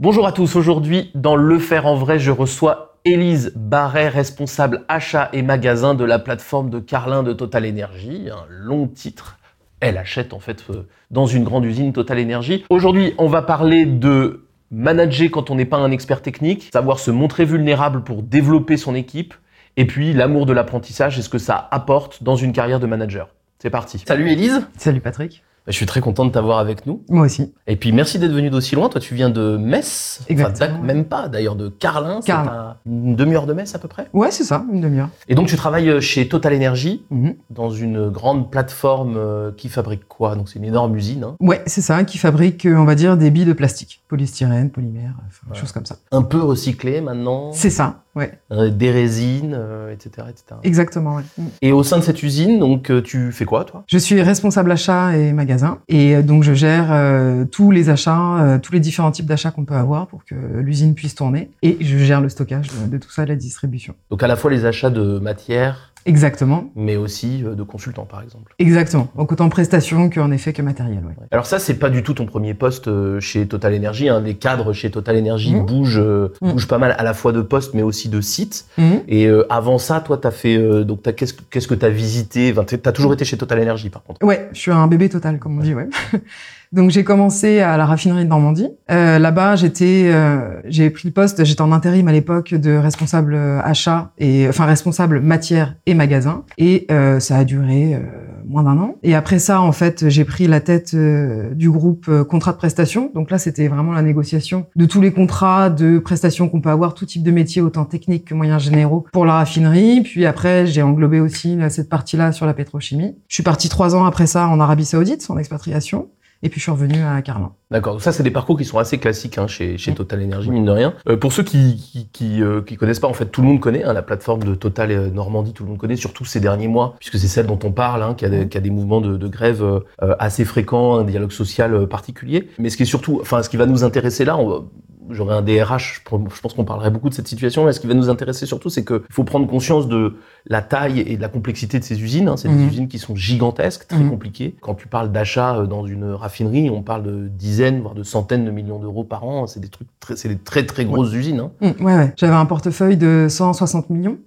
Bonjour à tous, aujourd'hui dans Le Faire en vrai, je reçois Élise Barret, responsable achat et magasin de la plateforme de Carlin de Total Energy, un long titre. Elle achète en fait euh, dans une grande usine Total Energy. Aujourd'hui, on va parler de manager quand on n'est pas un expert technique, savoir se montrer vulnérable pour développer son équipe, et puis l'amour de l'apprentissage et ce que ça apporte dans une carrière de manager. C'est parti. Salut Élise. Salut Patrick. Je suis très content de t'avoir avec nous. Moi aussi. Et puis merci d'être venu d'aussi loin. Toi, tu viens de Metz. Exactement. Enfin, même pas d'ailleurs, de Carlin. C'est Carlin. à une demi-heure de Metz à peu près. Ouais, c'est ça, une demi-heure. Et donc tu travailles chez Total Energy, Mhm. dans une grande plateforme euh, qui fabrique quoi? Donc c'est une énorme usine. hein. Ouais, c'est ça, qui fabrique, euh, on va dire, des billes de plastique. Polystyrène, polymère, enfin, des Ouais. choses comme ça. Un peu recyclée maintenant. C'est ça, ouais. Euh, des résines, euh, etc., etc. Exactement, ouais. Mm. Et au sein de cette usine, donc euh, tu fais quoi toi? Je suis responsable achat et magasin. Et donc, je gère euh, tous les achats, euh, tous les différents types d'achats qu'on peut avoir pour que l'usine puisse tourner. Et je gère le stockage de, de tout ça, la distribution. Donc à la fois les achats de matières, Exactement. mais aussi euh, de consultants par exemple. Exactement. Donc, autant prestation qu'en effet que matériel, ouais. Alors ça, c'est pas du tout ton premier poste euh, chez Total Energy. Hein. Les cadres chez Total Energy Mhm. bougent, euh, Mhm. bougent pas mal à la fois de postes, mais aussi de sites. Mhm. Et euh, avant ça, toi, t'as fait euh, donc qu'est-ce que qu'est-ce que t'as visité? Enfin, t'as toujours été chez Total Energy, par contre. Ouais, je suis un bébé total, comme on dit, ouais. Donc j'ai commencé à la raffinerie de Normandie. Euh, Là-bas, j'étais, euh, j'ai pris le poste, j'étais en intérim à l'époque de responsable euh, achat et enfin responsable matière et magasin. Et euh, ça a duré euh, moins d'un an. Et après ça, en fait, j'ai pris la tête euh, du groupe contrat de prestation. Donc là, c'était vraiment la négociation de tous les contrats de prestations qu'on peut avoir, tout type de métier, autant technique que moyens généraux pour la raffinerie. Puis après, j'ai englobé aussi cette partie-là sur la pétrochimie. Je suis parti trois ans après ça en Arabie Saoudite, en expatriation. Et puis je suis revenu à Carlin. D'accord. Donc ça, c'est des parcours qui sont assez classiques hein, chez, chez. Total Energy, mine de rien. Euh, pour ceux qui qui, qui, euh, qui connaissent pas, en fait, tout le monde connaît hein, la plateforme de Total euh, Normandie. Tout le monde connaît, surtout ces derniers mois, puisque c'est celle dont on parle, hein, qui, a des, qui a des mouvements de, de grève euh, assez fréquents, un dialogue social particulier. Mais ce qui est surtout, enfin, ce qui va nous intéresser là, on va- J'aurais un DRH, je pense qu'on parlerait beaucoup de cette situation. Là, ce qui va nous intéresser surtout, c'est qu'il faut prendre conscience de la taille et de la complexité de ces usines. hein. C'est des Mhm. usines qui sont gigantesques, très Mhm. compliquées. Quand tu parles d'achat euh, dans une raffinerie, on parle de dizaines, voire de centaines de millions d'euros par an. C'est des trucs, très, c'est des très très grosses usines. hein. Mm, ouais, ouais. J'avais un portefeuille de 160 millions.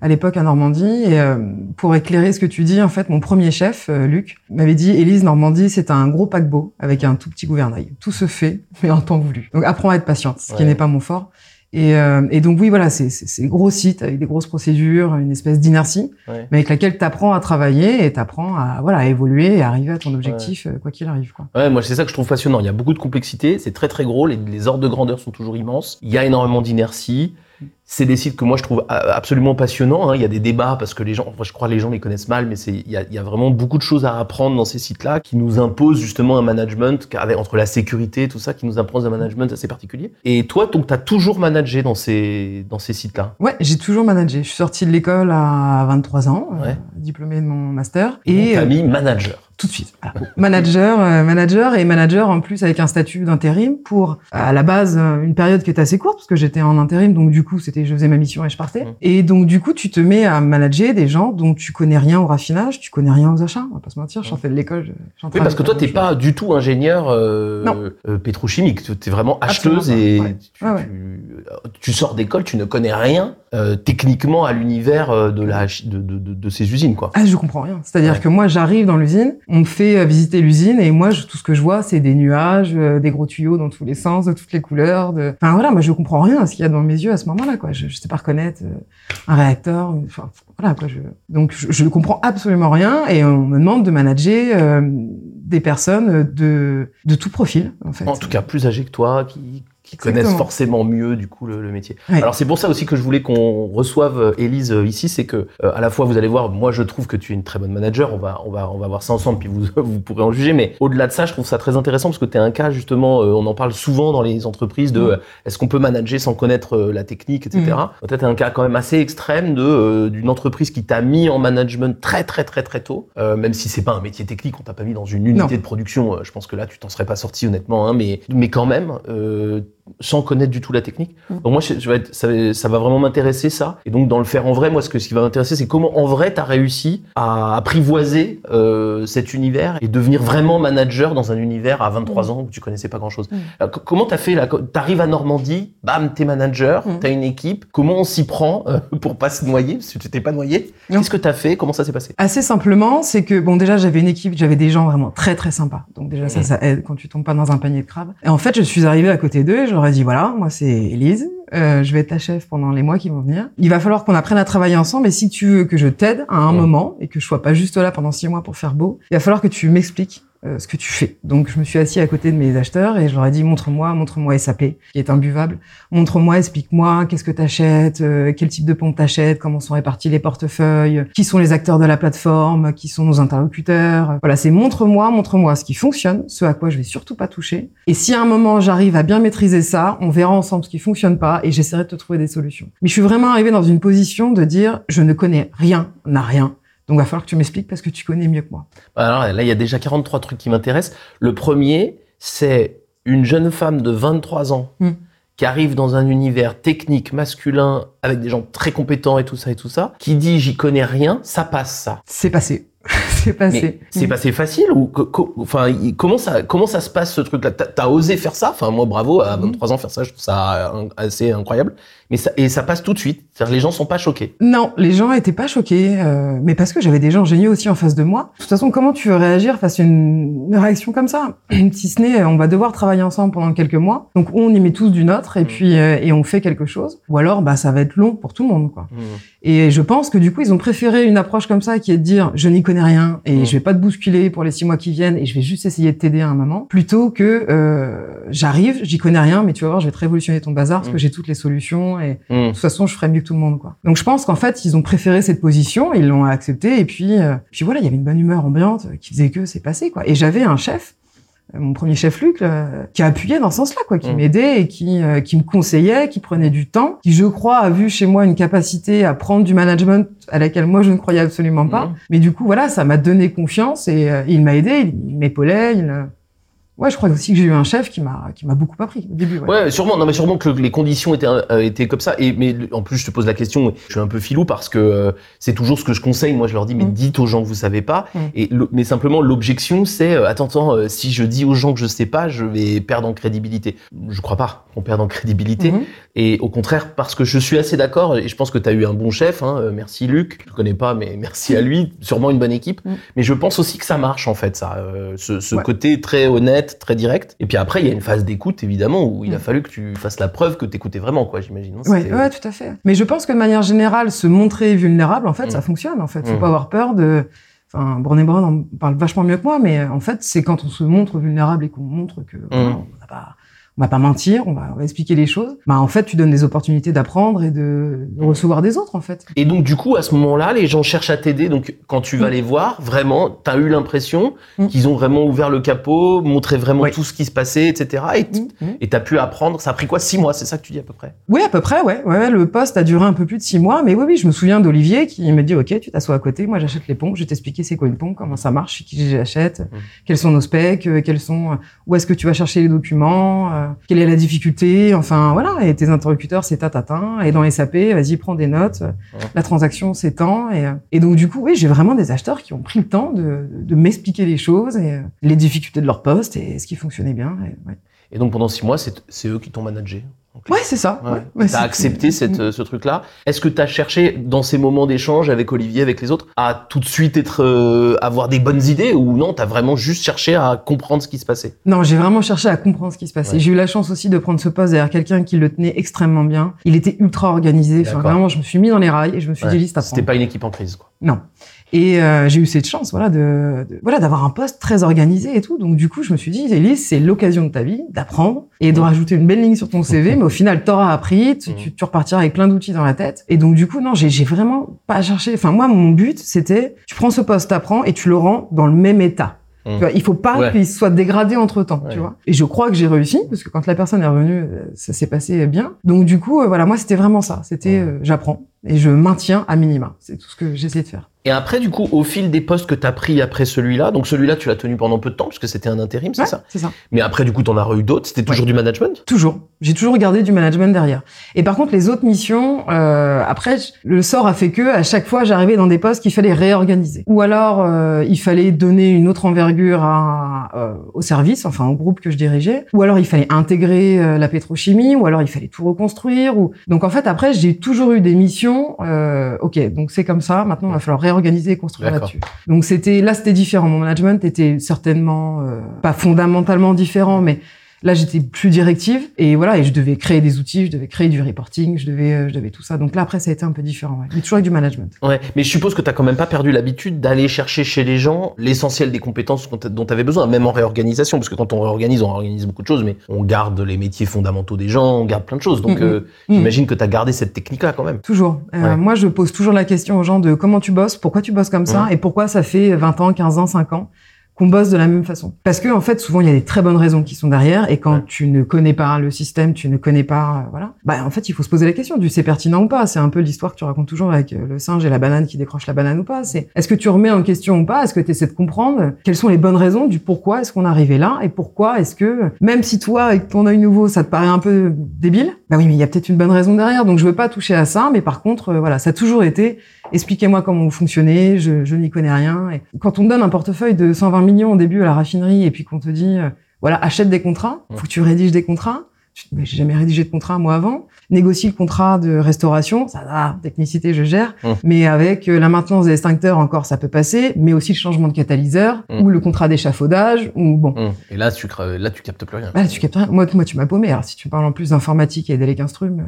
À l'époque à Normandie. Et euh, pour éclairer ce que tu dis, en fait, mon premier chef, euh, Luc, m'avait dit Élise, Normandie, c'est un gros paquebot avec un tout petit gouvernail. Tout se fait, mais en temps voulu. Donc apprends à être patiente, ce qui n'est pas mon fort. Et, euh, et donc oui, voilà, c'est gros sites avec des grosses procédures, une espèce d'inertie, Ouais. mais avec laquelle tu apprends à travailler et tu apprends à, voilà, à évoluer et à arriver à ton objectif, euh, quoi qu'il arrive. Quoi. Ouais, moi c'est ça que je trouve passionnant. Il y a beaucoup de complexité, c'est très très gros, les, les ordres de grandeur sont toujours immenses. Il y a énormément d'inertie. C'est des sites que moi je trouve absolument passionnants. hein. Il y a des débats parce que les gens, enfin, je crois que les gens les connaissent mal, mais c'est il y a, il y a vraiment beaucoup de choses à apprendre dans ces sites-là qui nous imposent justement un management avec- entre la sécurité, tout ça, qui nous impose un management assez particulier. Et toi, donc, t'as toujours managé dans ces dans ces sites-là? Ouais, j'ai toujours managé. Je suis sortie de l'école à 23 ans, euh, Ouais. diplômée de mon master. Et Et euh, mis manager. Tout de suite. Voilà. manager, euh, manager et manager en plus avec un statut d'intérim pour à la base euh, une période qui était assez courte parce que j'étais en intérim donc du coup c'était je faisais ma mission et je partais et donc du coup tu te mets à manager des gens dont tu connais rien au raffinage, tu connais rien aux achats, on va pas se mentir, je sortais de l'école. j'en Oui, parce que toi, t'es pas du tout ingénieur euh, euh, pétrochimique. Tu es vraiment acheteuse et ouais. tu, Ouais, ouais. tu- tu sors d'école, tu ne connais rien euh, techniquement à l'univers euh, de, la, de, de, de, de ces usines, quoi. Ah, je comprends rien. C'est-à-dire Ouais. que moi, j'arrive dans l'usine, on me fait euh, visiter l'usine et moi, je- tout ce que je vois, c'est des nuages, euh, des gros tuyaux dans tous les sens, de toutes les couleurs. De... Enfin voilà, moi, je comprends rien à ce qu'il y a dans mes yeux à ce moment-là. Quoi. Je, je sais pas reconnaître euh, un réacteur. Enfin voilà quoi. Je... Donc je, je ne comprends absolument rien et on me demande de manager euh, des personnes de de tout profil en fait. En tout cas, plus âgés que toi, qui, qui Exactement. connaissent forcément mieux du coup le, le métier. Ouais. Alors c'est pour ça aussi que je voulais qu'on reçoive euh, Élise euh, ici, c'est que euh, à la fois vous allez voir, moi je trouve que tu es une très bonne manager, on va on va on va voir ça ensemble puis vous vous pourrez en juger, mais au-delà de ça, je trouve ça très intéressant parce que tu es un cas justement, euh, on en parle souvent dans les entreprises de Mm. euh, est-ce qu'on peut manager sans connaître la technique, etc. Mm. Peut-être un cas quand même assez extrême de euh, d'une entreprise qui t'a mis en management très très très très tôt, euh, même si c'est pas un métier technique, on t'a pas mis dans une unité Non. de production, je pense que là tu t'en serais pas sorti honnêtement, hein, mais mais quand même. Euh, sans connaître du tout la technique. Mm. Donc moi, je, je vais être- ça, va- ça va vraiment m'intéresser ça. Et donc dans le faire en vrai, moi, ce, que, ce qui va m'intéresser, c'est comment en vrai tu as réussi à apprivoiser euh, cet univers et devenir vraiment manager dans un univers à 23 ans où tu connaissais pas grand-chose. Mm. Alors, co- comment t'as fait là T'arrives à Normandie, bam, t'es manager, Mm. t'as une équipe. Comment on s'y prend euh, pour pas se noyer Parce que tu t'es pas noyé? Qu'est-ce que t'as fait? Comment ça s'est passé? Assez simplement, c'est que bon déjà j'avais une équipe, j'avais des gens vraiment très très sympas. Donc déjà ça Mhm. ça aide quand tu tombes pas dans un panier de crabes. Et en fait je suis arrivée à côté d'eux et je leur ai dit voilà moi c'est Élise, euh, je vais être ta chef pendant les mois qui vont venir. Il va falloir qu'on apprenne à travailler ensemble. Et si tu veux que je t'aide à un moment et que je sois pas juste là pendant six mois pour faire beau, il va falloir que tu m'expliques euh, ce que tu fais. Donc je me suis assis à côté de mes acheteurs et je leur ai dit montre-moi, montre-moi SAP qui est imbuvable. Montre-moi, explique-moi qu'est-ce que t'achètes, euh, quel type de pompe t'achètes, comment sont répartis les portefeuilles, qui sont les acteurs de la plateforme, qui sont nos interlocuteurs. Voilà, c'est montre-moi, montre-moi ce qui fonctionne, ce à quoi je vais surtout pas toucher. Et si à un moment j'arrive à bien maîtriser ça, on verra ensemble ce qui fonctionne pas et j'essaierai de te trouver des solutions. Mais je suis vraiment arrivée dans une position de dire je ne connais rien, n'a rien. Donc, il va falloir que tu m'expliques parce que tu connais mieux que moi. Alors là, il y a déjà 43 trucs qui m'intéressent. Le premier, c'est une jeune femme de 23 ans Mm. qui arrive dans un univers technique, masculin, avec des gens très compétents et tout ça et tout ça, qui dit j'y connais rien, ça passe ça. C'est passé. c'est passé. C'est passé facile ou co- enfin comment ça comment ça se passe ce truc là T'as t'as osé faire ça? Enfin moi bravo à Mhm. 23 ans faire ça, je trouve ça euh, assez incroyable. Mais ça et ça passe tout de suite. C'est-à-dire les gens sont pas choqués. Non, les gens étaient pas choqués, euh, mais parce que j'avais des gens géniaux aussi en face de moi. De toute façon, comment tu veux réagir face à une, une réaction comme ça? Si ce n'est, euh, on va devoir travailler ensemble pendant quelques mois, donc on y met tous du nôtre et Mm. puis euh, et on fait quelque chose. Ou alors, bah ça va être long pour tout le monde, quoi. Mm. Et je pense que du coup, ils ont préféré une approche comme ça, qui est de dire je n'y connais rien et Mm. je vais pas te bousculer pour les six mois qui viennent et je vais juste essayer de t'aider à un moment, plutôt que euh, j'arrive, j'y connais rien, mais tu vas voir, je vais te révolutionner ton bazar parce Mm. que j'ai toutes les solutions et Mm. de toute façon, je ferais mieux que tout le monde, quoi. Donc, je pense qu'en fait, ils ont préféré cette position, ils l'ont acceptée, et puis, euh, puis voilà, il y avait une bonne humeur ambiante qui faisait que c'est passé, quoi. Et j'avais un chef, mon premier chef Luc, euh, qui a appuyé dans ce sens-là, quoi, qui Mm. m'aidait et qui, euh, qui me conseillait, qui prenait du temps, qui, je crois, a vu chez moi une capacité à prendre du management à laquelle moi je ne croyais absolument pas. Mm. Mais du coup, voilà, ça m'a donné confiance et euh, il m'a aidé, il, il m'épaulait, il. Ouais, je crois aussi que j'ai eu un chef qui m'a qui m'a beaucoup appris au début. Ouais. Ouais, sûrement. Non, mais sûrement que les conditions étaient euh, étaient comme ça. Et mais en plus, je te pose la question. Je suis un peu filou parce que euh, c'est toujours ce que je conseille. Moi, je leur dis, mais Mm. dites aux gens que vous savez pas. Mm. Et le- mais simplement, l'objection, c'est euh, attends, attends. euh, si je dis aux gens que je sais pas, je vais perdre en crédibilité. Je crois pas qu'on perde en crédibilité. Mhm. Et au contraire, parce que je suis assez d'accord. Et je pense que tu as eu un bon chef. Hein, merci Luc. Je le connais pas, mais merci à lui. Sûrement une bonne équipe. Mm. Mais je pense aussi que ça marche en fait, ça. ce ce Ouais. côté très honnête, très direct. Et puis après, il y a une phase d'écoute, évidemment, où il a Mm. fallu que tu fasses la preuve que t'écoutais vraiment, quoi, j'imagine. hein, Ouais, c'était- ouais, tout à fait. Mais je pense que de manière générale, se montrer vulnérable, en fait, Mm. ça fonctionne. En fait, faut Mm. pas avoir peur de. Enfin, Brené Brown en parle vachement mieux que moi, mais en fait, c'est quand on se montre vulnérable et qu'on montre que voilà, on va pas, on va pas mentir, on va, on va expliquer les choses. Bah, en fait, tu donnes des opportunités d'apprendre et de, de recevoir des autres, en fait. Et donc, du coup, à ce moment-là, les gens cherchent à t'aider. Donc, quand tu vas Mm. les voir, vraiment, t'as eu l'impression Mm. qu'ils ont vraiment ouvert le capot, montré vraiment Ouais. tout ce qui se passait, etc. Et t- Mm, t'as pu apprendre. Ça a pris quoi Six mois, c'est ça que tu dis à peu près? Oui, à peu près, ouais. ouais. ouais, Le poste a duré un peu plus de six mois, mais oui, oui, je me souviens d'Olivier qui me dit, OK, tu t'assois à côté, moi j'achète les pompes, je vais t'expliquer c'est quoi une pompe, comment ça marche, qui j'achète, quels sont nos specs, euh, quels sont, euh, où est-ce que tu vas chercher les documents, euh, quelle est la difficulté, enfin voilà, et tes interlocuteurs c'est tatatin, et dans SAP, vas-y, prends des notes, la transaction c'est et, euh, et donc du coup, oui, j'ai vraiment des acheteurs qui ont pris le temps de, de m'expliquer les choses, et euh, les difficultés de leur poste, et ce qui fonctionnait bien, et, ouais. Et donc, pendant six mois, c'est c'est eux qui t'ont managé? Ouais, c'est ça. Ouais. T'as accepté cette, euh, ce truc-là. Est-ce que t'as cherché dans ces moments d'échange avec Olivier, avec les autres, à tout de suite être, euh, avoir des bonnes idées ou non T'as vraiment juste cherché à comprendre ce qui se passait? Non, j'ai vraiment cherché à comprendre ce qui se passait. Ouais. J'ai eu la chance aussi de prendre ce poste derrière quelqu'un qui le tenait extrêmement bien. Il était ultra organisé. Enfin, vraiment, je me suis mis dans les rails et je me suis dit, liste à C'était pas une équipe en crise, quoi. Non. Et euh, j'ai eu cette chance, voilà, de, de- voilà, d'avoir un poste très organisé et tout. Donc du coup, je me suis dit, Elise, c'est l'occasion de ta vie d'apprendre et de rajouter une belle ligne sur ton CV. mais au final, t'auras appris, tu, tu, tu repartiras avec plein d'outils dans la tête. Et donc du coup, non, j'ai j'ai vraiment pas cherché. Enfin, moi, mon but, c'était, tu prends ce poste, t'apprends et tu le rends dans le même état. Mhm. Tu vois, il faut pas Ouais. qu'il soit dégradé entre temps, Ouais. tu vois. Et je crois que j'ai réussi parce que quand la personne est revenue, euh, ça s'est passé bien. Donc du coup, euh, voilà, moi c'était vraiment ça. C'était euh, j'apprends et je maintiens à minima. C'est tout ce que j'essaie de faire. Et après, du coup, au fil des postes que tu as pris après celui-là, donc celui-là, tu l'as tenu pendant peu de temps, parce que c'était un intérim, c'est Ouais, ça C'est ça. Mais après, du coup, t'en as eu d'autres, c'était toujours du management? Toujours. J'ai toujours gardé du management derrière. Et par contre, les autres missions, euh, après, le sort a fait que à chaque fois, j'arrivais dans des postes qu'il fallait réorganiser. Ou alors, euh, il fallait donner une autre envergure à, euh, au service, enfin au groupe que je dirigeais. Ou alors, il fallait intégrer euh, la pétrochimie. Ou alors, il fallait tout reconstruire. Ou donc, en fait, après, j'ai toujours eu des missions. Euh, ok, donc c'est comme ça. Maintenant, il va falloir réorganiser et construire là-dessus. Donc, c'était là, c'était différent. Mon management était certainement euh, pas fondamentalement différent, mais Là, j'étais plus directive et voilà, et je devais créer des outils, je devais créer du reporting, je devais, euh, je devais tout ça. Donc là, après, ça a été un peu différent, ouais. mais toujours avec du management. Ouais, mais je suppose que t'as quand même pas perdu l'habitude d'aller chercher chez les gens l'essentiel des compétences dont tu avais besoin, même en réorganisation, parce que quand on réorganise, on réorganise beaucoup de choses, mais on garde les métiers fondamentaux des gens, on garde plein de choses. Donc, Mhm. euh, Mhm. j'imagine que t'as gardé cette technique-là quand même. Toujours. Euh, Ouais. Moi, je pose toujours la question aux gens de comment tu bosses, pourquoi tu bosses comme ça, et pourquoi ça fait 20 ans, 15 ans, 5 ans qu'on bosse de la même façon. Parce que en fait, souvent il y a des très bonnes raisons qui sont derrière, et quand Ouais. tu ne connais pas le système, tu ne connais pas, euh, voilà. Bah en fait, il faut se poser la question du c'est pertinent ou pas. C'est un peu l'histoire que tu racontes toujours avec euh, le singe et la banane qui décroche la banane ou pas. C'est est-ce que tu remets en question ou pas? Est-ce que tu essaies de comprendre? Quelles sont les bonnes raisons du pourquoi est-ce qu'on est arrivé là? Et pourquoi est-ce que même si toi avec ton œil nouveau ça te paraît un peu débile, bah oui mais il y a peut-être une bonne raison derrière. Donc je veux pas toucher à ça, mais par contre euh, voilà, ça a toujours été expliquez-moi comment vous fonctionnez, je, je n'y connais rien. Et quand on te donne un portefeuille de 120 millions au début à la raffinerie et puis qu'on te dit, euh, voilà, achète des contrats, faut que tu rédiges des contrats. Mais j'ai jamais rédigé de contrat moi avant. Négocie le contrat de restauration, ça va, technicité, je gère. Mmh. Mais avec euh, la maintenance des extincteurs encore, ça peut passer. Mais aussi le changement de catalyseur Mmh. ou le contrat d'échafaudage ou bon. Hum. Et là, tu, cre- là, tu captes plus rien. Bah, tu captes rien. Moi, moi, tu m'as paumé. Alors, si tu parles en plus d'informatique et d'électrum,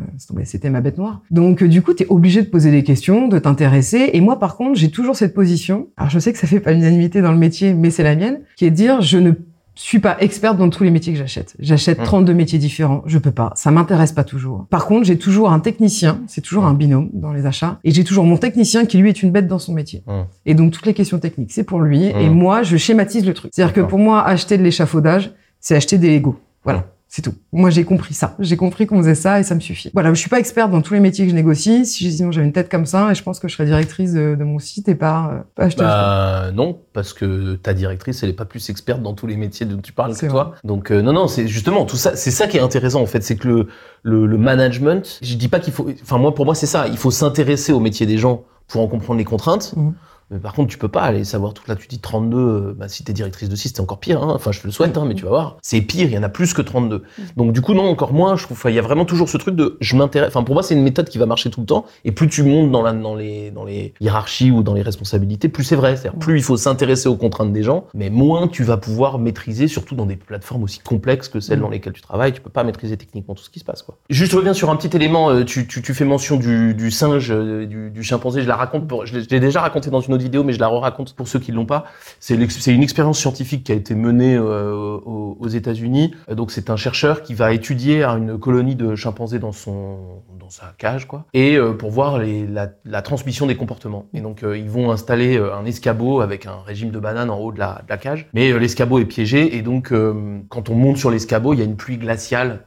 c'était ma bête noire. Donc, euh, du coup, tu es obligé de poser des questions, de t'intéresser. Et moi, par contre, j'ai toujours cette position. Alors, je sais que ça fait pas l'unanimité dans le métier, mais c'est la mienne, qui est de dire, je ne suis pas experte dans tous les métiers que j'achète. J'achète Mmh. 32 métiers différents. Je peux pas. Ça m'intéresse pas toujours. Par contre, j'ai toujours un technicien. C'est toujours un binôme dans les achats. Et j'ai toujours mon technicien qui, lui, est une bête dans son métier. Mmh. Et donc, toutes les questions techniques, c'est pour lui. Et Mmh. moi, je schématise le truc. C'est-à-dire que pour moi, acheter de l'échafaudage, c'est acheter des Lego. Voilà. Mmh. C'est tout. Moi, j'ai compris ça. J'ai compris qu'on faisait ça et ça me suffit. Voilà, je suis pas experte dans tous les métiers que je négocie. Si sinon j'avais une tête comme ça, et je pense que je serais directrice de, de mon site et pas, euh, pas acheteuse. Bah non, parce que ta directrice, elle est pas plus experte dans tous les métiers dont tu parles que C'est toi. Donc euh, non, non, c'est justement tout ça. C'est ça qui est intéressant en fait, c'est que le, le, le management. Je dis pas qu'il faut. Enfin moi, pour moi, c'est ça. Il faut s'intéresser au métier des gens pour en comprendre les contraintes. Mhm. Mais par contre, tu peux pas aller savoir tout là. Tu dis 32. euh, Bah, si t'es directrice de site, c'est encore pire. Hein. Enfin, je te le souhaite, hein, mais tu vas voir. C'est pire. Il y en a plus que 32. Donc du coup, non, encore moins. Je trouve. Il y a vraiment toujours ce truc de. Je m'intéresse. Enfin, pour moi, c'est une méthode qui va marcher tout le temps. Et plus tu montes dans la, dans les, dans les hiérarchies ou dans les responsabilités, plus c'est vrai. C'est-à-dire, plus il faut s'intéresser aux contraintes des gens, mais moins tu vas pouvoir maîtriser, surtout dans des plateformes aussi complexes que celles Mm. dans lesquelles tu travailles. Tu peux pas maîtriser techniquement tout ce qui se passe, quoi. Juste, reviens sur un petit élément. euh, Tu, tu, tu fais mention du, du singe, euh, du, du chimpanzé. Je la raconte. Pour, je l'ai déjà raconté dans une autre vidéo, mais je la raconte pour ceux qui l'ont pas. C'est une expérience scientifique qui a été menée euh, aux, États-Unis. Donc, c'est un chercheur qui va étudier une colonie de chimpanzés dans son dans sa cage, quoi, et euh, pour voir la, transmission des comportements. Et donc, euh, ils vont installer un escabeau avec un régime de bananes en haut de la, cage. Mais l'escabeau est piégé, et donc, quand on monte sur l'escabeau, il y a une pluie glaciale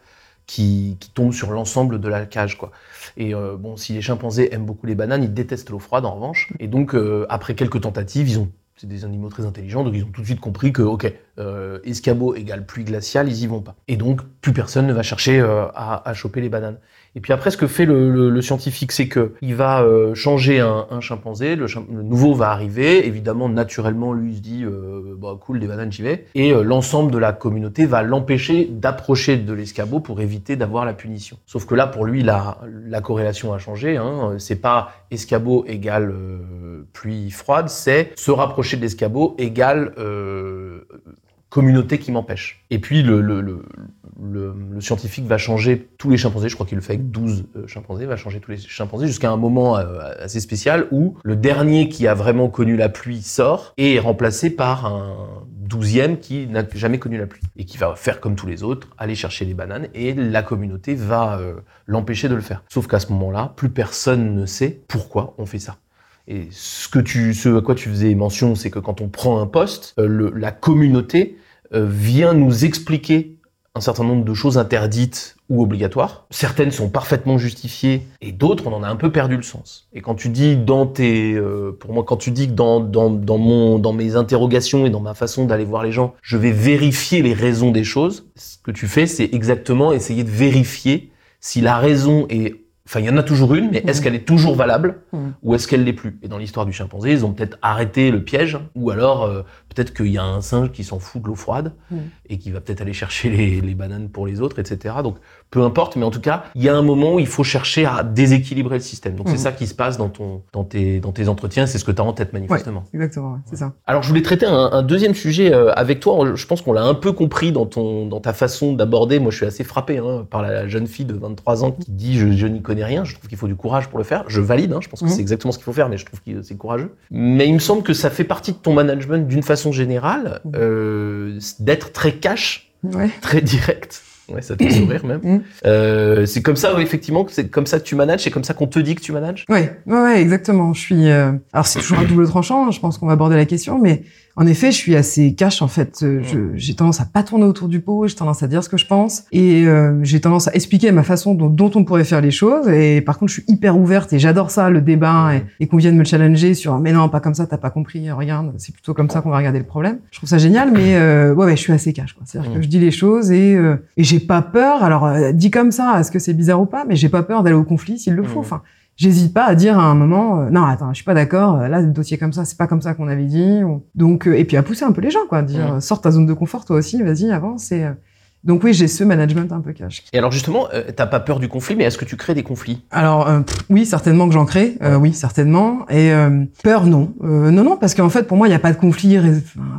qui, qui tombe sur l'ensemble de la cage, quoi. Et euh, bon, si les chimpanzés aiment beaucoup les bananes, ils détestent l'eau froide en revanche. Et donc, euh, après quelques tentatives, ils ont c'est des animaux très intelligents, donc ils ont tout de suite compris que, ok, euh, escabeau égale pluie glaciale, ils y vont pas. Et donc, plus personne ne va chercher à choper les bananes. Et puis après, ce que fait le, le- le scientifique, c'est que il va euh, changer un, un chimpanzé, le, le nouveau va arriver, évidemment, naturellement, lui il se dit, euh, bah cool, des bananes, j'y vais. Et euh, l'ensemble de la communauté va l'empêcher d'approcher de l'escabeau pour éviter d'avoir la punition. Sauf que là, pour lui, la, la corrélation a changé. Hein. C'est pas escabeau égale euh, pluie froide, c'est se rapprocher de l'escabeau égale euh, communauté qui m'empêche. Et puis le, le, le, le, scientifique va changer tous les chimpanzés, je crois qu'il le fait avec 12 euh, chimpanzés, va changer tous les chimpanzés jusqu'à un moment euh, assez spécial où le dernier qui a vraiment connu la pluie sort et est remplacé par un douzième qui n'a jamais connu la pluie et qui va faire comme tous les autres, aller chercher les bananes et la communauté va euh, l'empêcher de le faire. Sauf qu'à ce moment-là, plus personne ne sait pourquoi on fait ça. Et ce que tu, ce à quoi tu faisais mention, c'est que quand on prend un poste, la communauté vient nous expliquer un certain nombre de choses interdites ou obligatoires. Certaines sont parfaitement justifiées et d'autres, on en a un peu perdu le sens. Et quand tu dis dans tes, euh, pour moi, quand tu dis que dans, dans, dans, mon, dans mes interrogations et dans ma façon d'aller voir les gens, je vais vérifier les raisons des choses, ce que tu fais, c'est exactement essayer de vérifier si la raison est Enfin, il y en a toujours une, mais est-ce qu'elle est toujours valable ou est-ce qu'elle l'est plus? Et dans l'histoire du chimpanzé, ils ont peut-être arrêté le piège, ou alors euh, peut-être qu'il y a un singe qui s'en fout de l'eau froide et qui va peut-être aller chercher les, les, bananes pour les autres, etc. Donc, peu importe, mais en tout cas, il y a un moment où il faut chercher à déséquilibrer le système. Donc, c'est ça qui se passe dans ton, dans tes, dans tes entretiens. C'est ce que tu as en tête manifestement. Ouais, exactement, c'est ça. Alors, je voulais traiter un, un deuxième sujet euh, avec toi. Je pense qu'on l'a un peu compris dans ton, dans ta façon d'aborder. Moi, je suis assez frappé hein, par la jeune fille de 23 ans qui dit je, je n'y connais rien. Je trouve qu'il faut du courage pour le faire. Je valide. Hein, je pense que c'est exactement ce qu'il faut faire, mais je trouve que c'est courageux. Mais il me semble que ça fait partie de ton management d'une façon générale euh, d'être très cash, Ouais. très direct. Ouais, ça te fait sourire même. Mm. Euh, c'est comme ça, ouais, effectivement, que c'est comme ça que tu manages, c'est comme ça qu'on te dit que tu manages? Ouais, ouais, ouais, exactement. Je suis. euh, Alors c'est toujours un double tranchant. hein, Je pense qu'on va aborder la question, mais en effet, je suis assez cash en fait. Euh, je- J'ai tendance à pas tourner autour du pot. J'ai tendance à dire ce que je pense et euh, j'ai tendance à expliquer ma façon dont, dont on pourrait faire les choses. Et par contre, je suis hyper ouverte et j'adore ça, le débat et, et qu'on vienne me challenger sur. Mais non, pas comme ça. T'as pas compris. Regarde, c'est plutôt comme ça qu'on va regarder le problème. Je trouve ça génial, mais euh, ouais, ouais, je suis assez cash. C'est-à-dire Mm. que je dis les choses et euh, et j'ai pas peur. Alors euh, dit comme ça, est-ce que c'est bizarre ou pas Mais j'ai pas peur d'aller au conflit s'il le faut. Mm. Enfin. J'hésite pas à dire à un moment, euh, non, attends, je suis pas d'accord. euh, Là, le dossier comme ça, c'est pas comme ça qu'on avait dit. ou- Donc, euh, et puis à pousser un peu les gens, quoi, dire, Mhm. euh, sors ta zone de confort, toi aussi, vas-y, avance. Et euh, donc oui, j'ai ce management un peu cash. Et alors justement, euh, t'as pas peur du conflit, mais est-ce que tu crées des conflits? Alors euh, pff, oui, certainement que j'en crée, euh, oui, certainement. Et euh, peur, non, Euh, non, non, parce qu'en fait, pour moi, il n'y a pas de conflit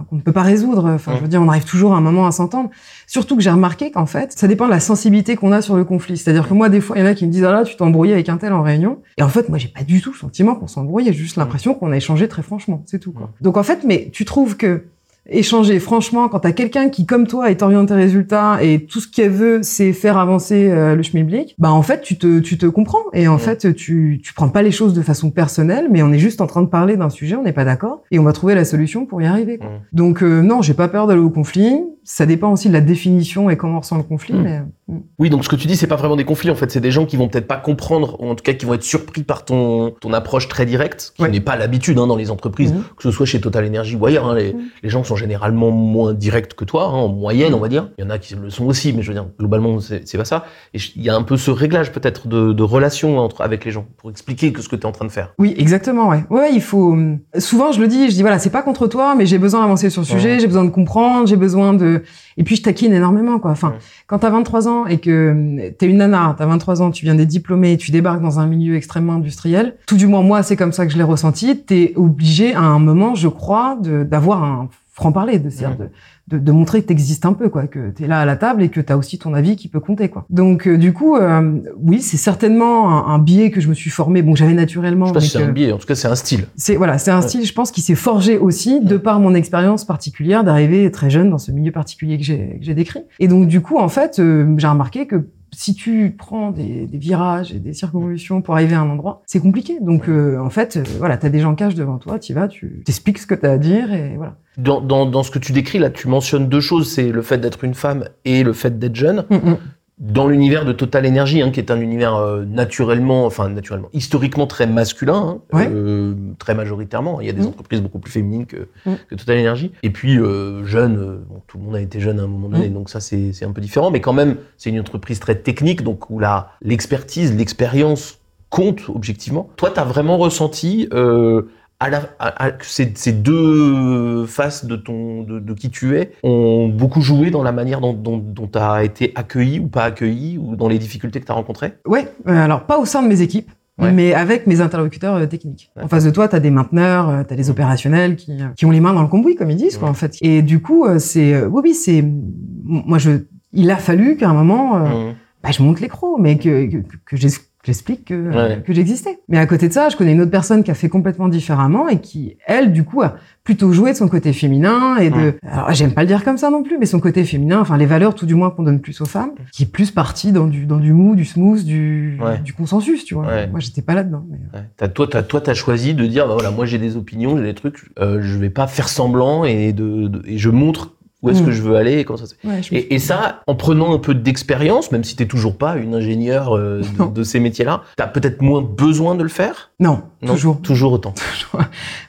qu'on ne peut pas résoudre. Enfin, je veux dire, on arrive toujours à un moment à s'entendre. Surtout que j'ai remarqué qu'en fait, ça dépend de la sensibilité qu'on a sur le conflit. C'est-à-dire que moi, des fois, il y en a qui me disent ah là, tu t'es embrouillé avec un tel en réunion. Et en fait, moi, j'ai pas du tout le sentiment qu'on s'embrouille. J'ai juste l'impression qu'on a échangé très franchement, c'est tout. Quoi. Donc en fait, mais tu trouves que échanger franchement quand t'as quelqu'un qui comme toi est orienté résultat et tout ce qu'elle veut c'est faire avancer euh, le schmilblick bah en fait tu te tu te comprends et en Ouais. fait tu tu prends pas les choses de façon personnelle mais on est juste en train de parler d'un sujet on n'est pas d'accord et on va trouver la solution pour y arriver quoi. Donc euh, non j'ai pas peur d'aller au conflit ça dépend aussi de la définition et comment on ressent le conflit Mm. mais mm. Oui, donc ce que tu dis, c'est pas vraiment des conflits. En fait, c'est des gens qui vont peut-être pas comprendre, ou en tout cas qui vont être surpris par ton ton approche très directe, qui Ouais. n'est pas l'habitude hein, dans les entreprises, Mhm. que ce soit chez Total Energy ou ailleurs. hein, les, Mhm. les gens sont généralement moins directs que toi, hein, en moyenne, on va dire. Il y en a qui le sont aussi, mais je veux dire, globalement, c'est pas ça. Et il y a un peu ce réglage peut-être de, de relation entre avec les gens pour expliquer que ce que tu es en train de faire. Oui, exactement, ouais. Ouais, il faut. hum, Souvent, je le dis, je dis voilà, c'est pas contre toi, mais j'ai besoin d'avancer sur le sujet, Ouais. j'ai besoin de comprendre, j'ai besoin de. Et puis, je taquine énormément, quoi. Enfin, Ouais. quand t'as 23 ans et que hum, t'es une nana, t'as 23 ans, tu viens d'être diplômée, tu débarques dans un milieu extrêmement industriel. Tout du moins, moi, c'est comme ça que je l'ai ressenti. T'es obligé à un moment, je crois, d'avoir un franc parler, de, de, de, de montrer que t'existes un peu, quoi, que t'es là à la table et que t'as aussi ton avis qui peut compter, quoi. Donc, euh, du coup, euh, oui, c'est certainement un, un biais que je me suis formé, bon, j'avais naturellement. Je sais pas si c'est un biais, en tout cas, c'est un style. c'est voilà, c'est un Ouais. style, je pense, qui s'est forgé aussi de par mon expérience particulière d'arriver très jeune dans ce milieu particulier que j'ai que j'ai décrit. Et donc du coup, en fait, euh, j'ai remarqué que si tu prends des, des virages et des circonvolutions pour arriver à un endroit, c'est compliqué. Donc euh, en fait, euh, voilà, t'as des gens cash devant toi, tu vas, tu t'expliques ce que t'as à dire et voilà. Dans, dans, dans ce que tu décris là, tu mentionnes deux choses, c'est le fait d'être une femme et le fait d'être jeune. Mm, mm. Dans l'univers de Total Energy, hein, qui est un univers euh, naturellement, enfin naturellement, historiquement très masculin, hein, Ouais. euh, très majoritairement. Il y a des Mm. entreprises beaucoup plus féminines que, Mm. que Total Energy. Et puis euh, jeune, euh, bon, tout le monde a été jeune à un moment donné, Mm. donc ça c'est c'est un peu différent. Mais quand même, c'est une entreprise très technique, donc où la l'expertise, l'expérience compte objectivement. Toi, tu as vraiment ressenti euh, à la, à- à- ces, ces deux faces de, ton, de, de qui tu es ont beaucoup joué dans la manière dont, dont, dont tu as été accueilli ou pas accueilli, ou dans les difficultés que tu as rencontrées? Ouais, euh, alors pas au sein de mes équipes, Ouais. mais avec mes interlocuteurs euh, techniques. En face de toi, tu as des mainteneurs, euh, tu as des opérationnels qui, qui ont les mains dans le cambouis, comme ils disent, quoi, en fait. Et du coup, euh, c'est... euh, oui, oui, c'est... Moi, je... Il a fallu qu'à un moment, Mmh. bah, je monte l'écran, mais que, que, que j'explique que, Ouais. que j'existais. Mais à côté de ça, je connais une autre personne qui a fait complètement différemment et qui, elle, du coup, a plutôt joué de son côté féminin et de... Ouais. Alors, j'aime pas le dire comme ça non plus, mais son côté féminin, enfin, les valeurs, tout du moins, qu'on donne plus aux femmes, qui est plus partie dans du, dans du mou, du smooth, du, Ouais. du consensus, tu vois. Moi, j'étais pas là-dedans. Mais... T'as- toi, t'as, toi, t'as choisi de dire, bah voilà, moi j'ai des opinions, j'ai des trucs, euh, je vais pas faire semblant et, de, de- et je montre Où est-ce Mm. que je veux aller et comment ça se fait. Ouais, Et, et ça, en prenant un peu d'expérience, même si t'es toujours pas une ingénieure euh, de, de ces métiers-là, t'as peut-être moins besoin de le faire? Non, Non toujours. Toujours autant.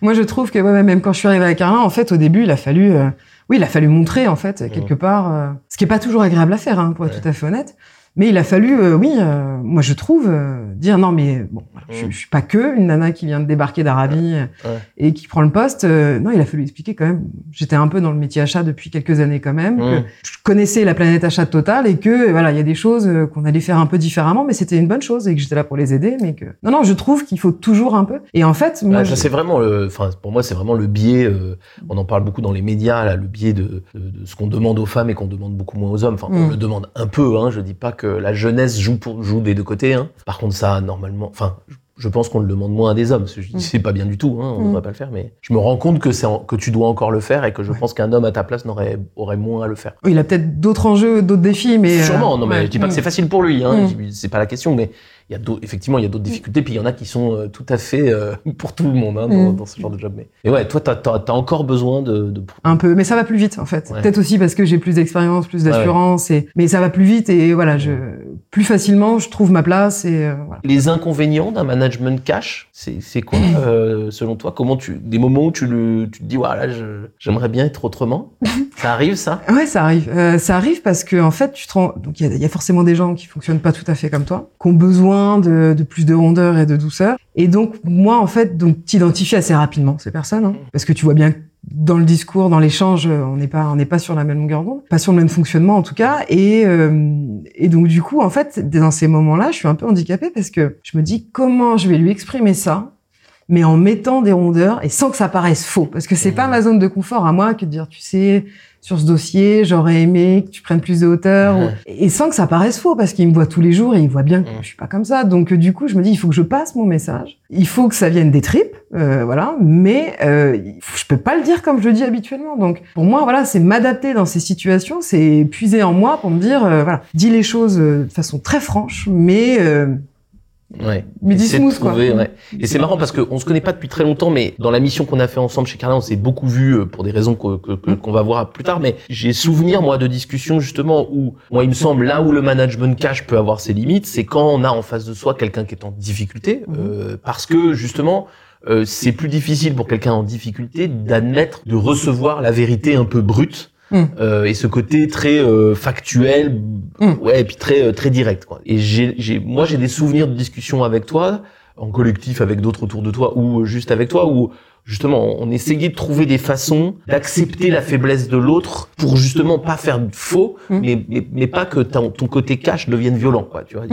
Moi, je trouve que ouais, même quand je suis arrivée à Carlin, en fait, au début, il a fallu, euh, oui, il a fallu montrer, en fait, quelque part, euh, ce qui est pas toujours agréable à faire, hein, pour être Ouais. tout à fait honnête. Mais il a fallu, euh, oui, euh, moi, je trouve, euh, dire non, mais bon, je, Mm. je suis pas que une nana qui vient de débarquer d'Arabie euh, Ouais. et qui prend le poste. euh, non, il a fallu expliquer quand même. J'étais un peu dans le métier achat depuis quelques années quand même. que Mm. je connaissais la planète achat totale et que voilà, il y a des choses euh, qu'on allait faire un peu différemment, mais c'était une bonne chose et que j'étais là pour les aider. Mais que non, non, je trouve qu'il faut toujours un peu. Et en fait, moi, je- ça c'est vraiment enfin pour moi c'est vraiment le biais. euh, on en parle beaucoup dans les médias là, le biais de, de, de ce qu'on demande aux femmes et qu'on demande beaucoup moins aux hommes. Enfin, on Mm. le demande un peu. Hein, je dis pas que la jeunesse joue pour joue des deux côtés. Hein. Par contre ça normalement, enfin. je- pense qu'on le demande moins à des hommes. Je dis Mm. c'est pas bien du tout, hein, on ne Mm. devrait pas le faire, mais je me rends compte que c'est en- que tu dois encore le faire et que je Ouais. pense qu'un homme à ta place n'aurait aurait moins à le faire. il a peut-être d'autres enjeux, d'autres défis, mais euh, Sûrement, non mais ouais. je dis pas que c'est facile pour lui, hein, Mm. c'est pas la question, mais il y a effectivement il y a d'autres difficultés, puis il y en a qui sont euh, tout à fait euh, pour tout le monde hein, dans, Mm. dans ce genre de job. Mais, mais ouais, toi t'as as, encore besoin de, de un peu, mais ça va plus vite en fait. Ouais. Peut-être aussi parce que j'ai plus d'expérience, plus Ouais, d'assurance, et mais ça va plus vite et voilà, je plus facilement je trouve ma place et euh, voilà. Les inconvénients d'un management cash, c'est quoi euh, selon toi? Comment tu des moments où tu le tu te dis voilà j'aimerais bien être autrement? Ça arrive ça? Ouais, ça arrive. Ça arrive parce que en fait, tu te rends... donc il y, y a forcément des gens qui fonctionnent pas tout à fait comme toi, qui ont besoin de, de plus de rondeur et de douceur. Et donc moi, en fait, donc t'identifies assez rapidement ces personnes, hein, parce que tu vois bien que dans le discours, dans l'échange, on n'est pas on n'est pas sur la même longueur d'onde, pas sur le même fonctionnement en tout cas. Et euh, et donc du coup, en fait, dans ces moments-là, je suis un peu handicapée parce que je me dis comment je vais lui exprimer ça mais en mettant des rondeurs et sans que ça paraisse faux? Parce que c'est Mmh. pas ma zone de confort à moi que de dire, tu sais, sur ce dossier, j'aurais aimé que tu prennes plus de hauteur. Et sans que ça paraisse faux, parce qu'il me voit tous les jours et il voit bien que je suis pas comme ça. Donc, euh, du coup, je me dis, il faut que je passe mon message. Il faut que ça vienne des tripes, euh, voilà. Mais euh, je peux pas le dire comme je le dis habituellement. Donc, pour moi, voilà, c'est m'adapter dans ces situations, c'est puiser en moi pour me dire, euh, voilà, dis les choses euh, de façon très franche, mais... Ouais. Mais dis smooth, quoi. ouais. Et c'est marrant parce qu'on se connaît pas depuis très longtemps, mais dans la mission qu'on a fait ensemble chez Carlin, on s'est beaucoup vu euh, pour des raisons que- que- qu'on va voir plus tard. Mais j'ai souvenir moi de discussions justement où, moi, il me semble là où le management cash peut avoir ses limites, c'est quand on a en face de soi quelqu'un qui est en difficulté, Mhm. euh, parce que justement. euh, c'est plus difficile pour quelqu'un en difficulté d'admettre, de recevoir la vérité un peu brute Mm. euh, et ce côté très euh, factuel, Mm. ouais, et puis très euh, très direct. Quoi. Et j'ai, j'ai, moi, j'ai des souvenirs de discussions avec toi, en collectif avec d'autres autour de toi, ou euh, juste avec toi, où justement on essayait de trouver des façons d'accepter la faiblesse de l'autre pour justement pas faire de faux, Mm. mais, mais mais pas que ton, ton côté cash devienne violent, quoi. Tu vois.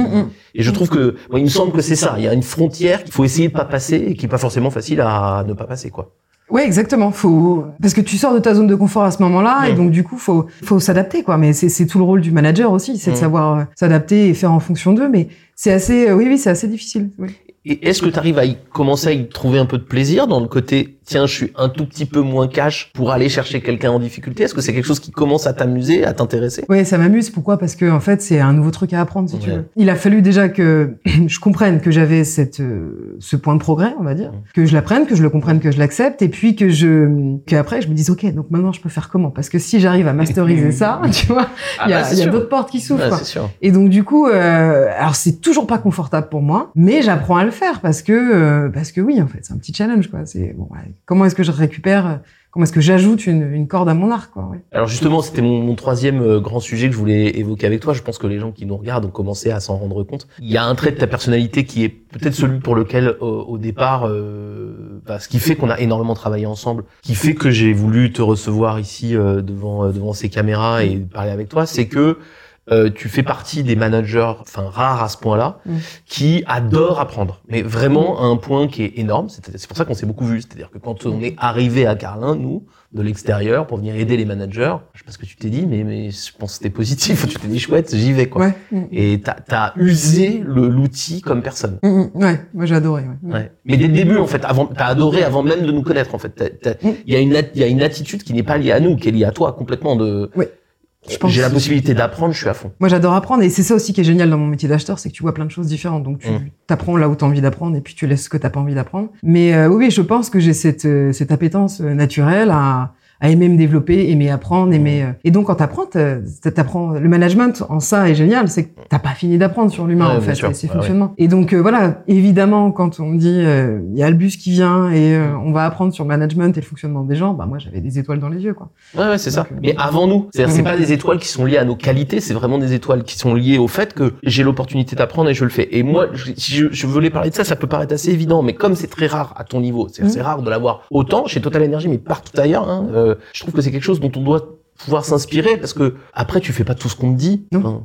Et je trouve que, moi, il me semble que c'est ça. Il y a une frontière qu'il faut essayer de pas passer et qui est pas forcément facile à ne pas passer, quoi. Ouais, exactement. Faut parce que tu sors de ta zone de confort à ce moment-là et donc du coup faut faut s'adapter quoi. Mais c'est c'est tout le rôle du manager aussi, c'est de savoir euh, s'adapter et faire en fonction d'eux. Mais c'est assez, euh, oui oui, c'est assez difficile. Oui. Et est-ce que tu arrives à y commencer à y trouver un peu de plaisir dans le côté tiens je suis un tout petit peu moins cash pour aller chercher quelqu'un en difficulté Est-ce que c'est quelque chose qui commence à t'amuser, à t'intéresser? Ouais, ça m'amuse. Pourquoi? Parce que en fait, c'est un nouveau truc à apprendre, si tu veux. Il a fallu déjà que je comprenne que j'avais cette euh, ce point de progrès, on va dire, que je l'apprenne, que je le comprenne, que je l'accepte, et puis que je que après je me dise ok, donc maintenant je peux faire comment? Parce que si j'arrive à masteriser ça, tu vois, Ah il y a, bah, a d'autres portes qui s'ouvrent. Sûr. Et donc du coup, euh, alors c'est toujours pas confortable pour moi, mais j'apprends à le faire parce que euh, parce que oui, en fait, c'est un petit challenge quoi. C'est bon, ouais, comment est-ce que je récupère, euh, comment est-ce que j'ajoute une, corde à mon arc quoi. Ouais. Alors justement, c'était mon, troisième euh, grand sujet que je voulais évoquer avec toi. Je pense que les gens qui nous regardent ont commencé à s'en rendre compte. Il y a un trait de ta personnalité qui est peut-être celui pour lequel, au, au départ, euh, bah, ce qui fait qu'on a énormément travaillé ensemble, qui fait que j'ai voulu te recevoir ici euh, devant euh, devant ces caméras et parler avec toi, c'est que euh, tu fais partie des managers, enfin rares à ce point-là, Mm. qui adorent apprendre, mais vraiment à un point qui est énorme. C'est pour ça qu'on s'est beaucoup vu. C'est-à-dire que quand on est arrivé à Carlin, nous, de l'extérieur, pour venir aider les managers, je sais pas ce que tu t'es dit, mais, mais je pense que c'était positif. tu t'es dit chouette, j'y vais quoi. Ouais. Et t'as as usé l'outil comme personne. Mm, mm. ouais. Moi j'ai adoré. Ouais. Ouais. Mais dès le début, en fait, avant, t'as adoré avant même de nous connaître, en fait. Mm. Il y a une, il y a une attitude qui n'est pas liée à nous, qui est liée à toi complètement. De, Ouais. J'ai la possibilité d'apprendre, je suis à fond. Moi j'adore apprendre et c'est ça aussi qui est génial dans mon métier d'acheteur, c'est que tu vois plein de choses différentes. Donc tu Mm. t'apprends là où tu as envie d'apprendre et puis tu laisses ce que t'as pas envie d'apprendre. Mais euh, oui, oui, je pense que j'ai cette euh, cette appétence euh, naturelle à à aimer me développer, aimer apprendre, aimer. euh, Et donc quand t'apprends, t'apprends le management en ça est génial, c'est que t'as pas fini d'apprendre sur l'humain Ouais, en fait, sûr. et ses Ouais, fonctionnements. Et donc euh, voilà, évidemment quand on me dit euh, il y a le bus qui vient et euh, on va apprendre sur le management et le fonctionnement des gens, bah moi j'avais des étoiles dans les yeux quoi. Ouais, ouais, c'est ça. Mais avant nous, c'est-à-dire c'est Mhm. pas des étoiles qui sont liées à nos qualités, c'est vraiment des étoiles qui sont liées au fait que j'ai l'opportunité d'apprendre et je le fais. Et moi, si je, je voulais parler de ça, ça peut paraître assez évident, mais comme c'est très rare à ton niveau, c'est c'est rare de l'avoir autant chez Total Energy, mais partout ailleurs. Hein, euh, je trouve que c'est quelque chose dont on doit pouvoir s'inspirer parce que après tu fais pas tout ce qu'on te dit. Enfin,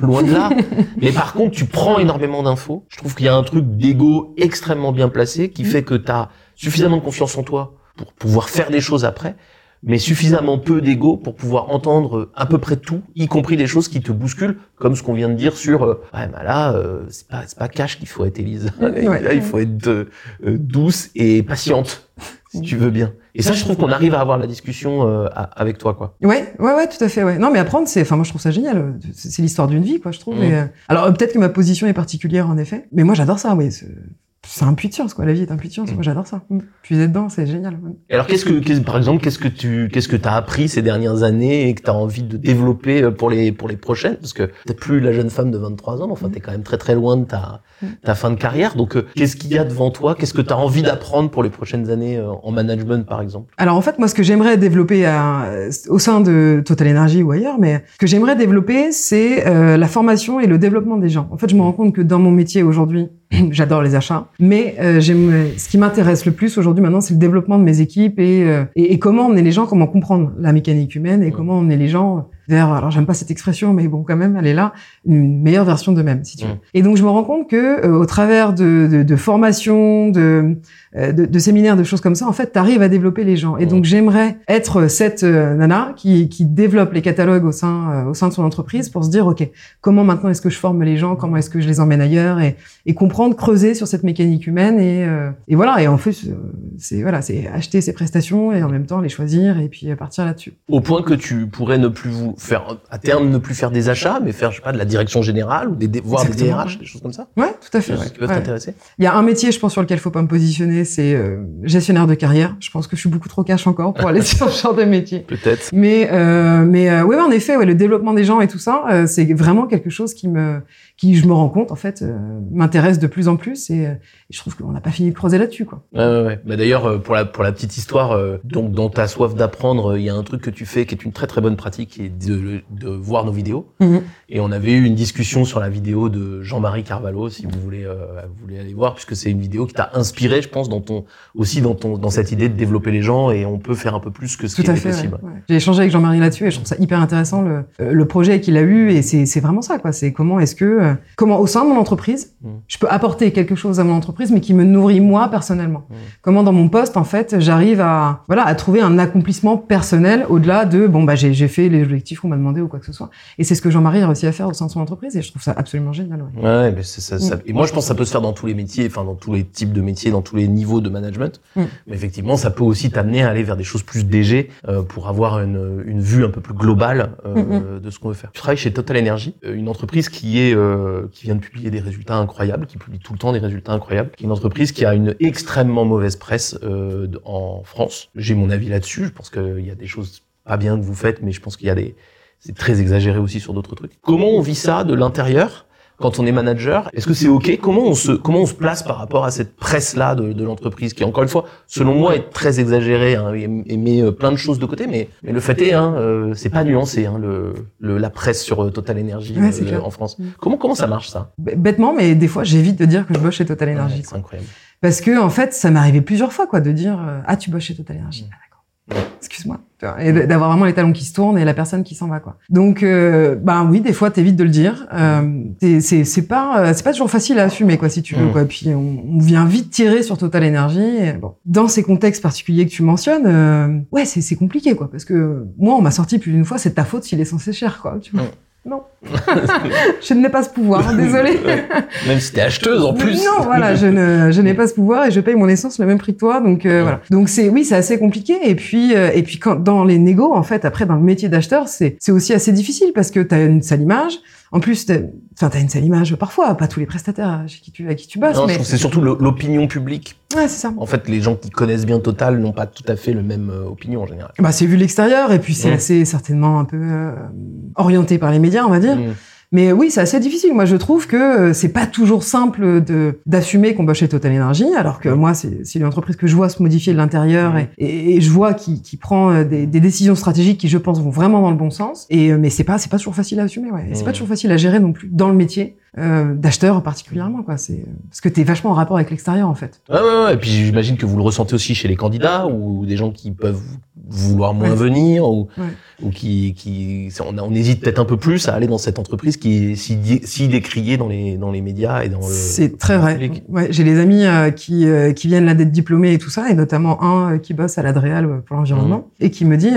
loin de là mais par contre tu prends énormément d'infos je trouve qu'il y a un truc d'ego extrêmement bien placé qui Mhm. fait que tu as suffisamment de confiance en toi pour pouvoir faire des choses après mais suffisamment peu d'ego pour pouvoir entendre à peu près tout, y compris des choses qui te bousculent, comme ce qu'on vient de dire sur euh, ouais, bah là, euh, c'est pas c'est pas cash qu'il faut être Élise. Ouais. Là, il faut être euh, euh, douce et patiente, si tu veux bien. Et ça, je trouve qu'on arrive à avoir la discussion euh, avec toi, quoi. Ouais, ouais, ouais, tout à fait, ouais. Non, mais apprendre, c'est, enfin, moi, je trouve ça génial. C'est l'histoire d'une vie, quoi, je trouve. Mhm. Et, euh, alors, euh, peut-être que ma position est particulière, en effet. Mais moi, j'adore ça, oui. C'est un puits de science, quoi. La vie est un puits de science. Mhm. Moi, j'adore ça. Mm. Puiser dedans, c'est génial. Et alors, qu'est-ce que, par exemple, qu'est-ce que tu, qu'est-ce que t'as appris ces dernières années et que t'as envie de développer euh, pour les, pour les prochaines? Parce que t'es plus la jeune femme de 23 ans, enfin, t'es quand même très très loin de ta, ta fin de carrière. Donc, euh, qu'est-ce qu'il y a devant toi? Qu'est-ce que t'as envie d'apprendre pour les prochaines années euh, en management, par exemple? Alors, en fait, moi, ce que j'aimerais développer à- au sein de Total Energy ou ailleurs, mais ce que j'aimerais développer, c'est euh, la formation et le développement des gens. En fait, je me rends compte que dans mon métier aujourd'hui, j'adore les achats, mais euh, ce qui m'intéresse le plus aujourd'hui maintenant, c'est le développement de mes équipes et, euh, et, et comment emmener les gens, comment comprendre la mécanique humaine et Ouais. comment emmener les gens vers, alors j'aime pas cette expression, mais bon, quand même, elle est là, une meilleure version d'eux-mêmes, si tu veux. Ouais. Et donc, je me rends compte que euh, au travers de, de, de formations, de, euh, de, de séminaires, de choses comme ça, en fait, tu arrives à développer les gens. Et Ouais. donc, j'aimerais être cette euh, nana qui, qui développe les catalogues au sein, euh, au sein de son entreprise pour se dire, OK, comment maintenant est-ce que je forme les gens, comment est-ce que je les emmène ailleurs et, et comprendre, creuser sur cette mécanique humaine et, euh, et voilà. Et en plus, c'est voilà, c'est acheter ses prestations et en même temps les choisir et puis partir là-dessus. Au point que tu pourrais ne plus vous faire, à terme, ne plus faire des achats, mais faire, je sais pas, de la direction générale ou des, des- voir des DRH, des choses comme ça? Ouais, tout à fait. Des ouais. qui peuvent Ouais. t'intéresser? Il y a un métier, je pense, sur lequel faut pas me positionner, c'est euh, gestionnaire de carrière. Je pense que je suis beaucoup trop cash encore pour aller sur ce genre de métier. Peut-être. Mais euh, mais euh, ouais, en effet, ouais, le développement des gens et tout ça, euh, c'est vraiment quelque chose qui me qui je me rends compte en fait euh, m'intéresse de plus en plus et, euh, je trouve qu'on n'a pas fini de creuser là-dessus quoi. Ouais, ouais, ouais. Bah, d'ailleurs, pour la, pour la petite histoire, euh, donc dans ta soif d'apprendre, il y a un truc que tu fais qui est une très très bonne pratique, de, de voir nos vidéos. Mhm. Et on avait eu une discussion sur la vidéo de Jean-Marie Carvalho, si vous voulez, euh, vous voulez aller voir, puisque c'est une vidéo qui t'a inspiré, je pense, dans ton, aussi dans ton, dans cette idée de développer les gens et on peut faire un peu plus que ce Tout qui à est fait. possible. ouais. J'ai échangé avec Jean-Marie là-dessus et je trouve ça hyper intéressant le euh, le projet qu'il a eu et c'est vraiment ça quoi. C'est comment est-ce que euh, comment au sein de mon entreprise Mhm. je peux apporter quelque chose à mon entreprise mais qui me nourrit moi personnellement. Mhm. Comment dans mon poste en fait j'arrive à voilà à trouver un accomplissement personnel au-delà de bon bah j'ai fait les objectifs m'a demandé ou quoi que ce soit. Et c'est ce que Jean-Marie a réussi à faire au sein de son entreprise et je trouve ça absolument génial. ouais. Ouais, mais ça, ça- Mm. Et moi, je pense que ça peut se faire dans tous les métiers, enfin dans tous les types de métiers, dans tous les niveaux de management. Mm. Mais effectivement, ça peut aussi t'amener à aller vers des choses plus DG euh, pour avoir une, une vue un peu plus globale euh, de ce qu'on veut faire. Tu travailles chez Total Energy, euh, une entreprise qui est euh, qui vient de publier des résultats incroyables, qui publie tout le temps des résultats incroyables, qui est une entreprise qui a une extrêmement mauvaise presse euh, en France. J'ai mon avis là-dessus. Je pense qu'il y a des choses pas bien que vous faites, mais je pense qu'il y a des c'est très exagéré aussi sur d'autres trucs. Comment on vit ça de l'intérieur quand on est manager? Est-ce que c'est ok? Comment on se comment on se place par rapport à cette presse là de, de l'entreprise qui encore une fois, selon moi, est très exagérée hein, et, et met euh, plein de choses de côté, mais, mais le fait est, hein, euh, c'est pas nuancé hein, le, le- la presse sur euh, Total Energy Ouais, clair. en France. Mm. Comment comment ça marche ça? Bêtement mais des fois j'évite de dire que je bosse chez Total Energy. Ouais. C'est incroyable. Parce que en fait, ça m'est arrivé plusieurs fois quoi de dire euh, ah tu bosses chez Total Energy. Mm. Excuse-moi. Et d'avoir vraiment les talons qui se tournent et la personne qui s'en va quoi. Donc euh, bah oui, des fois t'évites de le dire. Euh, c'est- pas euh, c'est pas toujours facile à assumer quoi si tu veux Mm. quoi. Puis on, on vient vite tirer sur Total Energy. Et, bon, dans ces contextes particuliers que tu mentionnes, euh, ouais c'est c'est compliqué quoi parce que moi on m'a sorti plus d'une fois c'est ta faute s'il est censé cher quoi. Tu vois. Non, je n'ai pas ce pouvoir. Désolé. Ouais. Même si t'es acheteuse en plus. Non, voilà, je ne, je n'ai pas ce pouvoir et je paye mon essence le même prix que toi, donc euh, voilà. Donc c'est, oui, c'est assez compliqué. Et puis, euh, et puis quand dans les négos, en fait, après dans le métier d'acheteur, c'est, c'est aussi assez difficile parce que t'as une sale image. En plus, t'as- enfin, t'as une sale image parfois, pas tous les prestataires chez qui tu, avec qui tu bosses, Non, mais c'est surtout l'opinion publique. ouais, c'est ça. En fait, les gens qui connaissent bien Total n'ont pas tout à fait le même euh, opinion en général. Bah, c'est vu de l'extérieur et puis c'est assez certainement un peu euh, orienté par les médias, on va dire. Mm. Mais oui, c'est assez difficile. Moi, je trouve que euh, c'est pas toujours simple de d'assumer qu'on bosse chez Total Energy, alors que moi, c'est c'est une entreprise que je vois se modifier de l'intérieur et, et, et je vois qui, qui prend euh, des, des décisions stratégiques qui, je pense, vont vraiment dans le bon sens. Et euh, mais c'est pas c'est pas toujours facile à assumer. Ouais. C'est pas toujours facile à gérer non plus dans le métier euh, d'acheteur particulièrement. Quoi. C'est parce que t'es vachement en rapport avec l'extérieur en fait. Ouais, ouais, ouais. Et puis j'imagine que vous le ressentez aussi chez les candidats ou des gens qui peuvent vouloir moins Ouais. venir ou, Ouais. ou qui, qui on, on hésite peut-être un peu plus à aller dans cette entreprise qui est si, si décriée dans les, dans les médias et dans le. C'est très vrai. public. Ouais, j'ai les amis euh, qui euh, qui viennent là d'être diplômés et tout ça, et notamment un euh, qui bosse à l'Adréal euh, pour l'environnement et qui me dit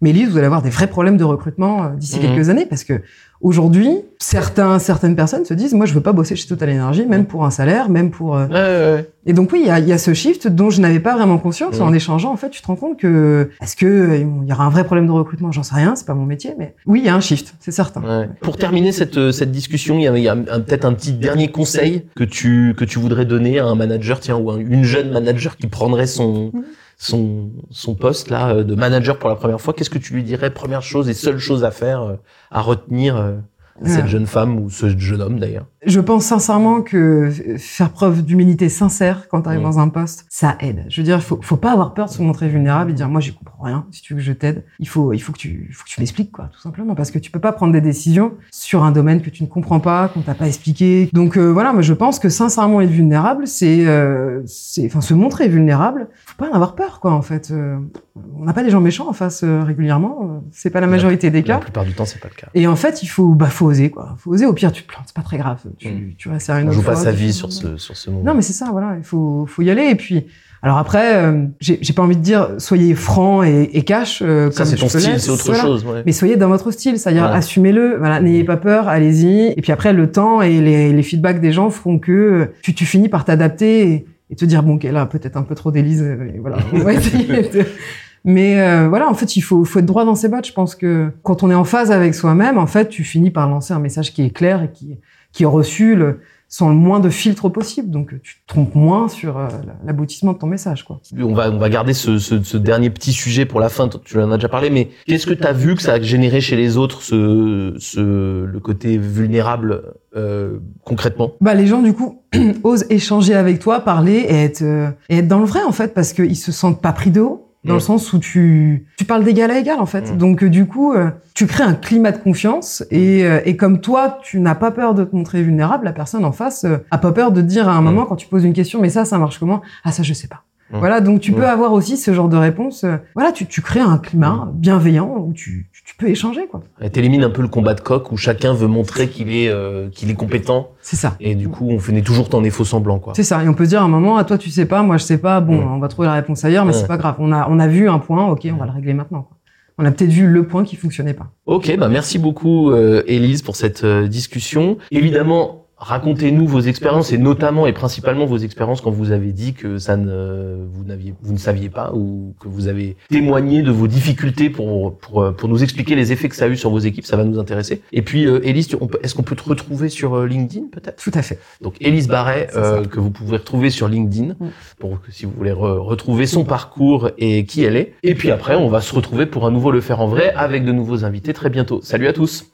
"Mais Lise, vous allez avoir des vrais problèmes de recrutement d'ici Mhm. quelques années parce que aujourd'hui, certains certaines personnes se disent moi je veux pas bosser chez Total Energy, même pour un salaire, même pour euh, Ouais, ouais, ouais. et donc oui, il y a, il y a ce shift dont je n'avais pas vraiment conscience. Mhm. En échangeant, en fait, tu te rends compte que est-ce que euh, il y aura un vrai problème de recrutement? J'en sais rien, c'est pas mon métier, mais oui, il y a un shift, c'est certain. Ouais. Pour terminer cette, euh, cette discussion, il y a, il y a peut-être un petit dernier conseil que tu, que tu voudrais donner à un manager, tiens, ou à une jeune manager qui prendrait son, Mhm. Son, son poste là euh, de manager pour la première fois. Qu'est-ce que tu lui dirais Première chose et seule chose à faire, euh, à retenir euh, à cette Ouais. jeune femme ou ce jeune homme d'ailleurs? Je pense sincèrement que faire preuve d'humilité sincère quand tu arrives dans un poste, ça aide. Je veux dire, faut, faut pas avoir peur de se montrer vulnérable et dire moi j'y comprends rien. Si tu veux que je t'aide, il faut, il faut que tu, il faut que tu m'expliques quoi, tout simplement, parce que tu peux pas prendre des décisions sur un domaine que tu ne comprends pas, qu'on t'a pas expliqué. Donc euh, voilà, moi je pense que sincèrement être vulnérable, c'est, euh, c'est, enfin se montrer vulnérable. Faut pas en avoir peur quoi en fait. Euh, on n'a pas des gens méchants en face euh, régulièrement. C'est pas la majorité des La cas. plupart du temps, c'est pas le cas. Et en fait, il faut, bah, faut oser, quoi. Faut oser. Au pire, tu te plantes, c'est pas très grave. Tu, Mm. tu restes à une On joue pas sa vie sur ce, sur ce moment. Non, mais c'est ça, voilà. Il faut, faut y aller. Et puis, alors après, euh, j'ai pas envie de dire, soyez franc et, et cash. euh, ça, c'est ton style, c'est autre Voilà. chose. Ouais. Mais soyez dans votre style, c'est-à-dire assumez-le. Voilà, n'ayez pas peur, allez-y. Et puis après, le temps et les, les feedbacks des gens feront que euh, tu, tu finis par t'adapter et, et te dire bon, ok, là, peut-être un peu trop d'Élise. euh, Voilà, on va essayer de- Mais euh, voilà, en fait, il faut, faut être droit dans ses bottes. Je pense que quand on est en phase avec soi-même, en fait, tu finis par lancer un message qui est clair et qui, qui est reçu le, sans le moins de filtres possible. Donc, tu te trompes moins sur euh, l'aboutissement de ton message, quoi. On va, on va garder ce, ce, ce dernier petit sujet pour la fin. Tu en as déjà parlé, mais qu'est-ce que tu as vu que ça a généré chez les autres, ce, ce, le côté vulnérable euh, concrètement? Bah, les gens, du coup, osent échanger avec toi, parler et être, euh, et être dans le vrai, en fait, parce qu'ils se sentent pas pris de haut. Dans le sens où tu, tu parles d'égal à égal, en fait. Donc, euh, du coup, euh, tu crées un climat de confiance et, euh, et comme toi, tu n'as pas peur de te montrer vulnérable, la personne en face a pas peur de te dire à un moment, quand tu poses une question, mais ça, ça marche comment? Ah, ça, je sais pas. Mm. Voilà, donc tu peux avoir aussi ce genre de réponse. euh, Voilà, tu, tu crées un climat bienveillant où tu, tu, peux échanger, quoi. T'élimines un peu le combat de coq où chacun veut montrer qu'il est, euh, qu'il est compétent C'est ça. et du coup on fait toujours dans des faux semblants quoi. C'est ça. Et on peut se dire à un moment, à toi tu sais pas, moi je sais pas, bon, on va trouver la réponse ailleurs, mais c'est pas grave. On a, on a vu un point, ok, on va le régler maintenant. quoi. On a peut-être vu le point qui fonctionnait pas. Ok, bah merci beaucoup euh, Élise pour cette euh, discussion. Évidemment, racontez-nous vos expériences et notamment et principalement vos expériences quand vous avez dit que ça ne vous n'aviez vous ne saviez pas ou que vous avez témoigné de vos difficultés pour pour pour nous expliquer les effets que ça a eu sur vos équipes, ça va nous intéresser. Et puis euh, Élise, est-ce qu'on peut te retrouver sur euh, LinkedIn peut-être? Tout à fait. Donc Élise Barret, euh, que vous pouvez retrouver sur LinkedIn Mm. pour que si vous voulez re- retrouver son parcours et qui elle est. Et puis après, on va se retrouver pour un nouveau Le Faire en Vrai avec de nouveaux invités très bientôt. Salut à tous